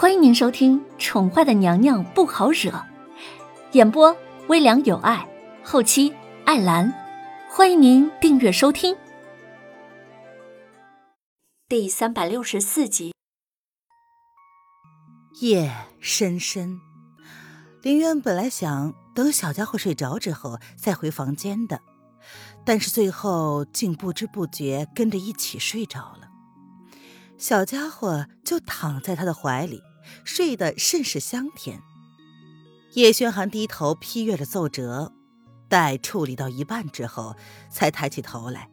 欢迎您收听《宠坏的娘娘不好惹》，演播微凉有爱，后期艾兰。欢迎您订阅收听。第三百六十四集。夜深深，林渊本来想等小家伙睡着之后再回房间的，但是最后竟不知不觉跟着一起睡着了。小家伙就躺在他的怀里。睡得甚是香甜。叶轩寒低头批阅着奏折，待处理到一半之后，才抬起头来。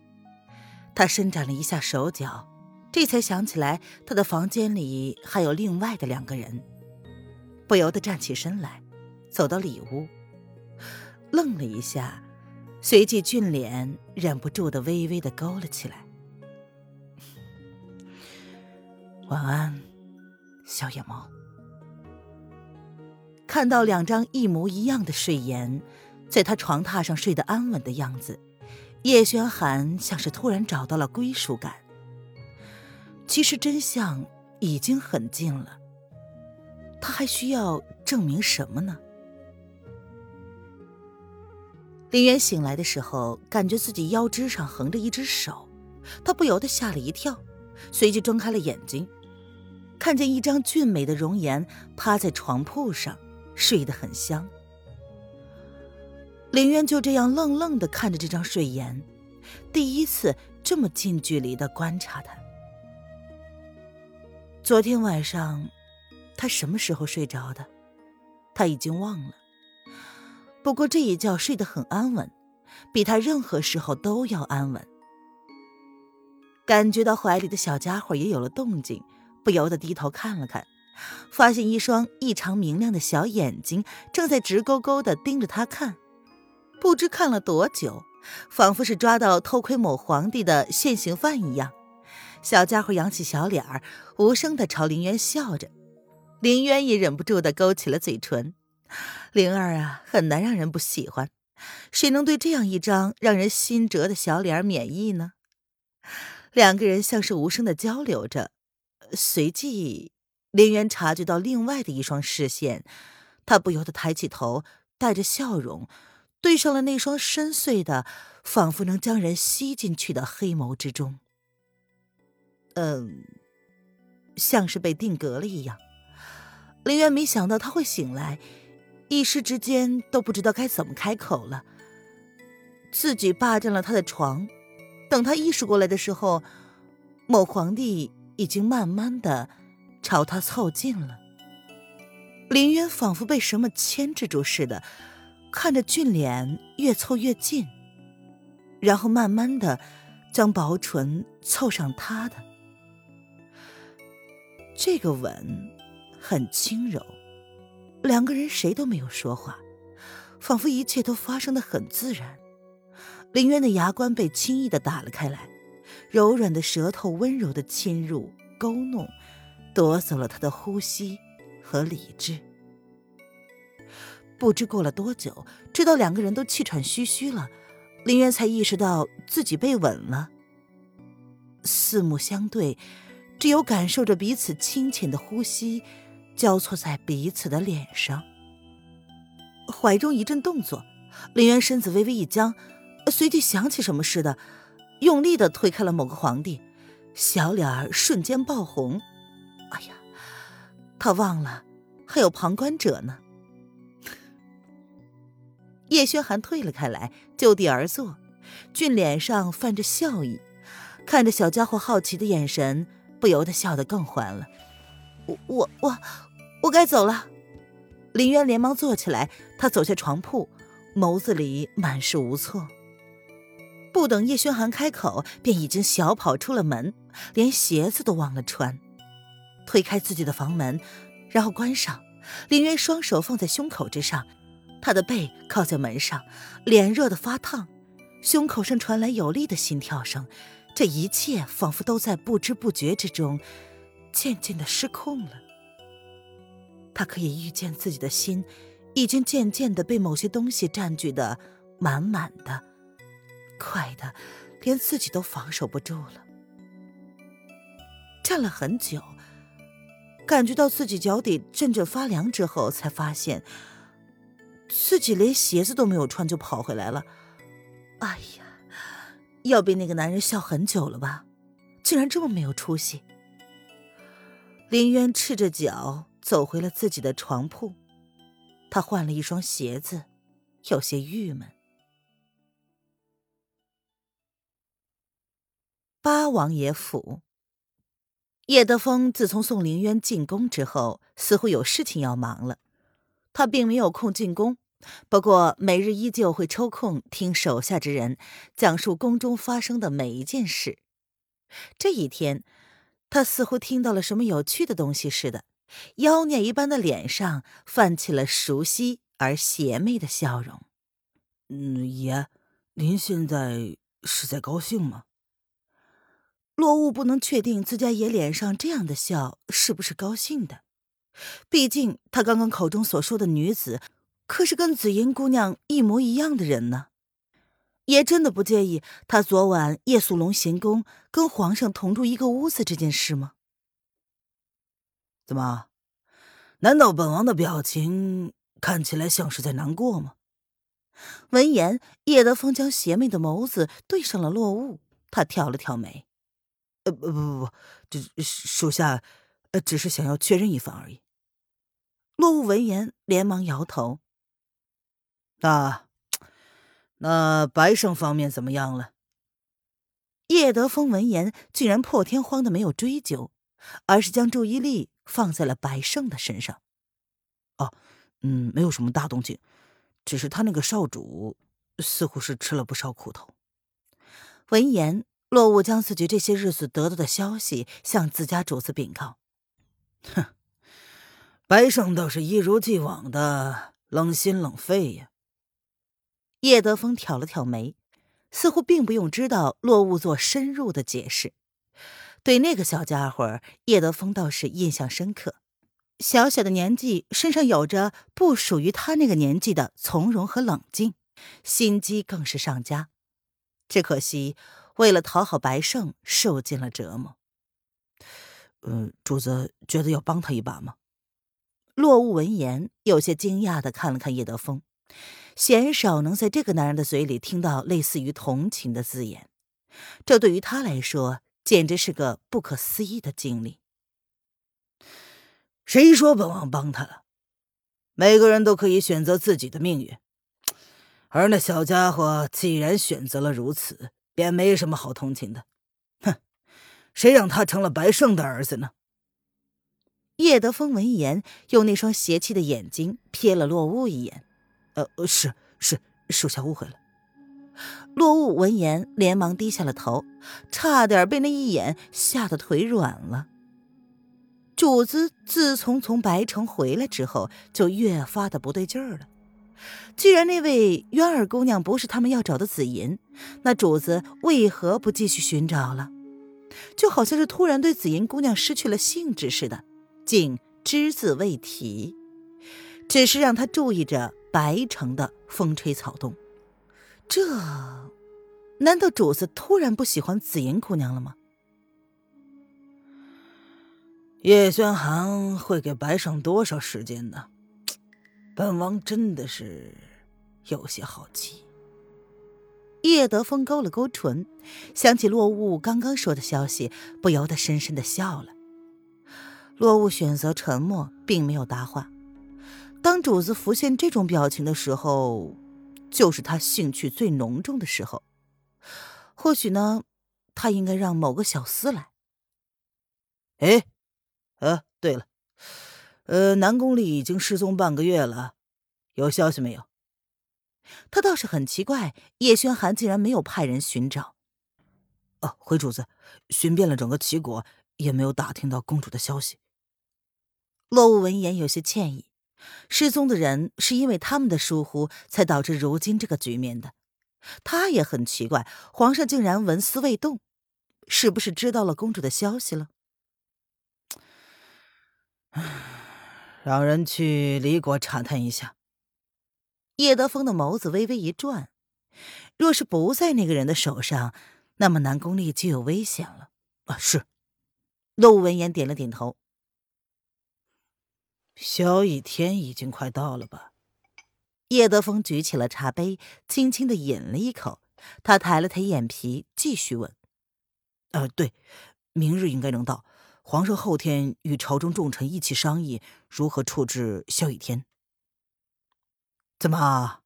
他伸展了一下手脚，这才想起来他的房间里还有另外的两个人，不由得站起身来，走到里屋，愣了一下，随即俊脸忍不住的微微的勾了起来。晚安。小野猫看到两张一模一样的睡颜，在他床榻上睡得安稳的样子，叶轩寒像是突然找到了归属感。其实真相已经很近了，他还需要证明什么呢？林渊醒来的时候，感觉自己腰肢上横着一只手，他不由得吓了一跳，随即睁开了眼睛。看见一张俊美的容颜趴在床铺上，睡得很香。林渊就这样愣愣的看着这张睡颜，第一次这么近距离的观察他。昨天晚上，他什么时候睡着的？他已经忘了。不过这一觉睡得很安稳，比他任何时候都要安稳。感觉到怀里的小家伙也有了动静。不由得低头看了看，发现一双异常明亮的小眼睛正在直勾勾地盯着他看，不知看了多久，仿佛是抓到偷窥某皇帝的现行犯一样。小家伙扬起小脸儿，无声地朝林渊笑着，林渊也忍不住地勾起了嘴唇。灵儿啊，很难让人不喜欢，谁能对这样一张让人心折的小脸免疫呢？两个人像是无声地交流着。随即，林渊察觉到另外的一双视线，他不由得抬起头，带着笑容，对上了那双深邃的，仿佛能将人吸进去的黑眸之中。嗯，像是被定格了一样。林渊没想到他会醒来，一时之间都不知道该怎么开口了。自己霸占了他的床，等他意识过来的时候，某皇帝。已经慢慢的朝他凑近了。林渊仿佛被什么牵制住似的，看着俊脸越凑越近，然后慢慢的将薄唇凑上他的。这个吻很轻柔，两个人谁都没有说话，仿佛一切都发生的很自然。林渊的牙关被轻易的打了开来。柔软的舌头温柔的侵入、勾弄，夺走了他的呼吸和理智。不知过了多久，直到两个人都气喘吁吁了，林渊才意识到自己被吻了。四目相对，只有感受着彼此清浅的呼吸交错在彼此的脸上。怀中一阵动作，林渊身子微微一僵，随即想起什么似的。用力的推开了某个皇帝，小脸儿瞬间爆红。哎呀，他忘了还有旁观者呢。叶轩寒退了开来，就地而坐，俊脸上泛着笑意，看着小家伙好奇的眼神，不由得笑得更欢了。我我我我该走了。林渊连忙坐起来，他走下床铺，眸子里满是无措。不等叶轩寒开口，便已经小跑出了门，连鞋子都忘了穿。推开自己的房门，然后关上。林渊双手放在胸口之上，他的背靠在门上，脸热得发烫，胸口上传来有力的心跳声。这一切仿佛都在不知不觉之中，渐渐的失控了。他可以预见自己的心，已经渐渐的被某些东西占据的满满的。快的，连自己都防守不住了。站了很久，感觉到自己脚底阵阵发凉之后，才发现自己连鞋子都没有穿就跑回来了。哎呀，要被那个男人笑很久了吧？竟然这么没有出息！林渊赤着脚走回了自己的床铺，他换了一双鞋子，有些郁闷。八王爷府，叶德风自从送凌渊进宫之后，似乎有事情要忙了。他并没有空进宫，不过每日依旧会抽空听手下之人讲述宫中发生的每一件事。这一天，他似乎听到了什么有趣的东西似的，妖孽一般的脸上泛起了熟悉而邪魅的笑容。嗯，爷，您现在是在高兴吗？落雾不能确定自家爷脸上这样的笑是不是高兴的，毕竟他刚刚口中所说的女子，可是跟紫银姑娘一模一样的人呢。爷真的不介意他昨晚夜宿龙行宫，跟皇上同住一个屋子这件事吗？怎么？难道本王的表情看起来像是在难过吗？闻言，叶德风将邪魅的眸子对上了落雾，他挑了挑眉：“呃，不不不不，这属下呃只是想要确认一番而已。”落雾闻言连忙摇头：“那……”那白胜方面怎么样了？叶德风闻言，竟然破天荒的没有追究，而是将注意力放在了白胜的身上。哦，嗯，没有什么大动静，只是他那个少主似乎是吃了不少苦头。闻言，洛雾将自己这些日子得到的消息向自家主子禀告。哼，白胜倒是一如既往的冷心冷肺呀。叶德风挑了挑眉，似乎并不用知道洛雾做深入的解释。对那个小家伙，叶德风倒是印象深刻。小小的年纪，身上有着不属于他那个年纪的从容和冷静，心机更是上佳。只可惜，为了讨好白胜，受尽了折磨。嗯，主子觉得要帮他一把吗？洛雾闻言，有些惊讶的看了看叶德风。鲜少能在这个男人的嘴里听到类似于同情的字眼，这对于他来说简直是个不可思议的经历。谁说本王帮他了？每个人都可以选择自己的命运，而那小家伙既然选择了如此，便没什么好同情的。哼，谁让他成了白胜的儿子呢？叶德风闻言，用那双邪气的眼睛瞥了落雾一眼。呃，是是，属下误会了。落雾闻言，连忙低下了头，差点被那一眼吓得腿软了。主子自从从白城回来之后，就越发的不对劲儿了。既然那位渊儿姑娘不是他们要找的紫银，那主子为何不继续寻找了？就好像是突然对紫银姑娘失去了兴致似的，竟只字未提，只是让他注意着。白城的风吹草动，这难道主子突然不喜欢紫银姑娘了吗？叶轩寒会给白胜多少时间呢？本王真的是有些好奇。叶德风勾了勾唇，想起落雾刚刚说的消息，不由得深深的笑了。落雾选择沉默，并没有答话。当主子浮现这种表情的时候，就是他兴趣最浓重的时候。或许呢，他应该让某个小厮来。哎，呃，对了，呃，南宫丽已经失踪半个月了，有消息没有？他倒是很奇怪，叶轩寒竟然没有派人寻找。哦，回主子，寻遍了整个齐国，也没有打听到公主的消息。洛雾闻言有些歉意。失踪的人是因为他们的疏忽，才导致如今这个局面的。他也很奇怪，皇上竟然纹丝未动，是不是知道了公主的消息了？让人去离国查探一下。叶德风的眸子微微一转，若是不在那个人的手上，那么南宫丽就有危险了。啊，是。陆文言点了点头。萧逸天已经快到了吧？叶德风举起了茶杯，轻轻的饮了一口。他抬了抬眼皮，继续问：“呃，对，明日应该能到。皇上后天与朝中重臣一起商议如何处置萧雨天。怎么，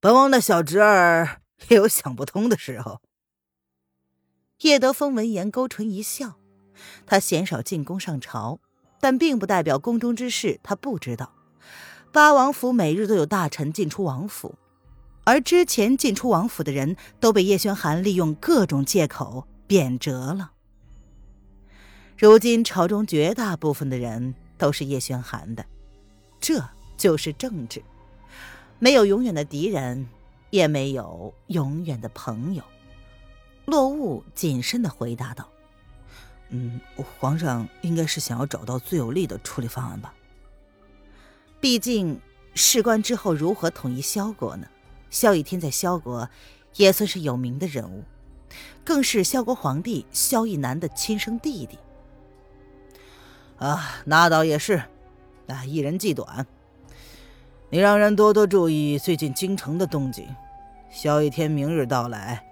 本王的小侄儿也有想不通的时候？”叶德风闻言勾唇一笑，他鲜少进宫上朝，但并不代表宫中之事他不知道。八王府每日都有大臣进出王府。而之前进出王府的人都被叶轩寒利用各种借口贬谪了。如今朝中绝大部分的人都是叶轩寒的，这就是政治。没有永远的敌人，也没有永远的朋友。洛雾谨慎的回答道：“嗯，皇上应该是想要找到最有利的处理方案吧？毕竟事关之后如何统一萧国呢？”萧逸天在萧国也算是有名的人物，更是萧国皇帝萧逸南的亲生弟弟。啊，那倒也是。啊，一人计短。你让人多多注意最近京城的动静。萧逸天明日到来，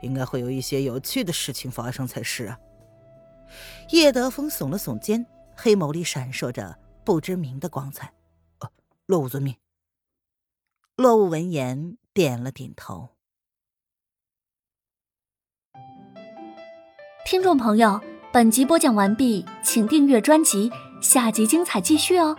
应该会有一些有趣的事情发生才是啊。叶德风耸了耸肩，黑眸里闪烁着不知名的光彩。哦，落伍遵命。落雾闻言点了点头。听众朋友，本集播讲完毕，请订阅专辑，下集精彩继续哦。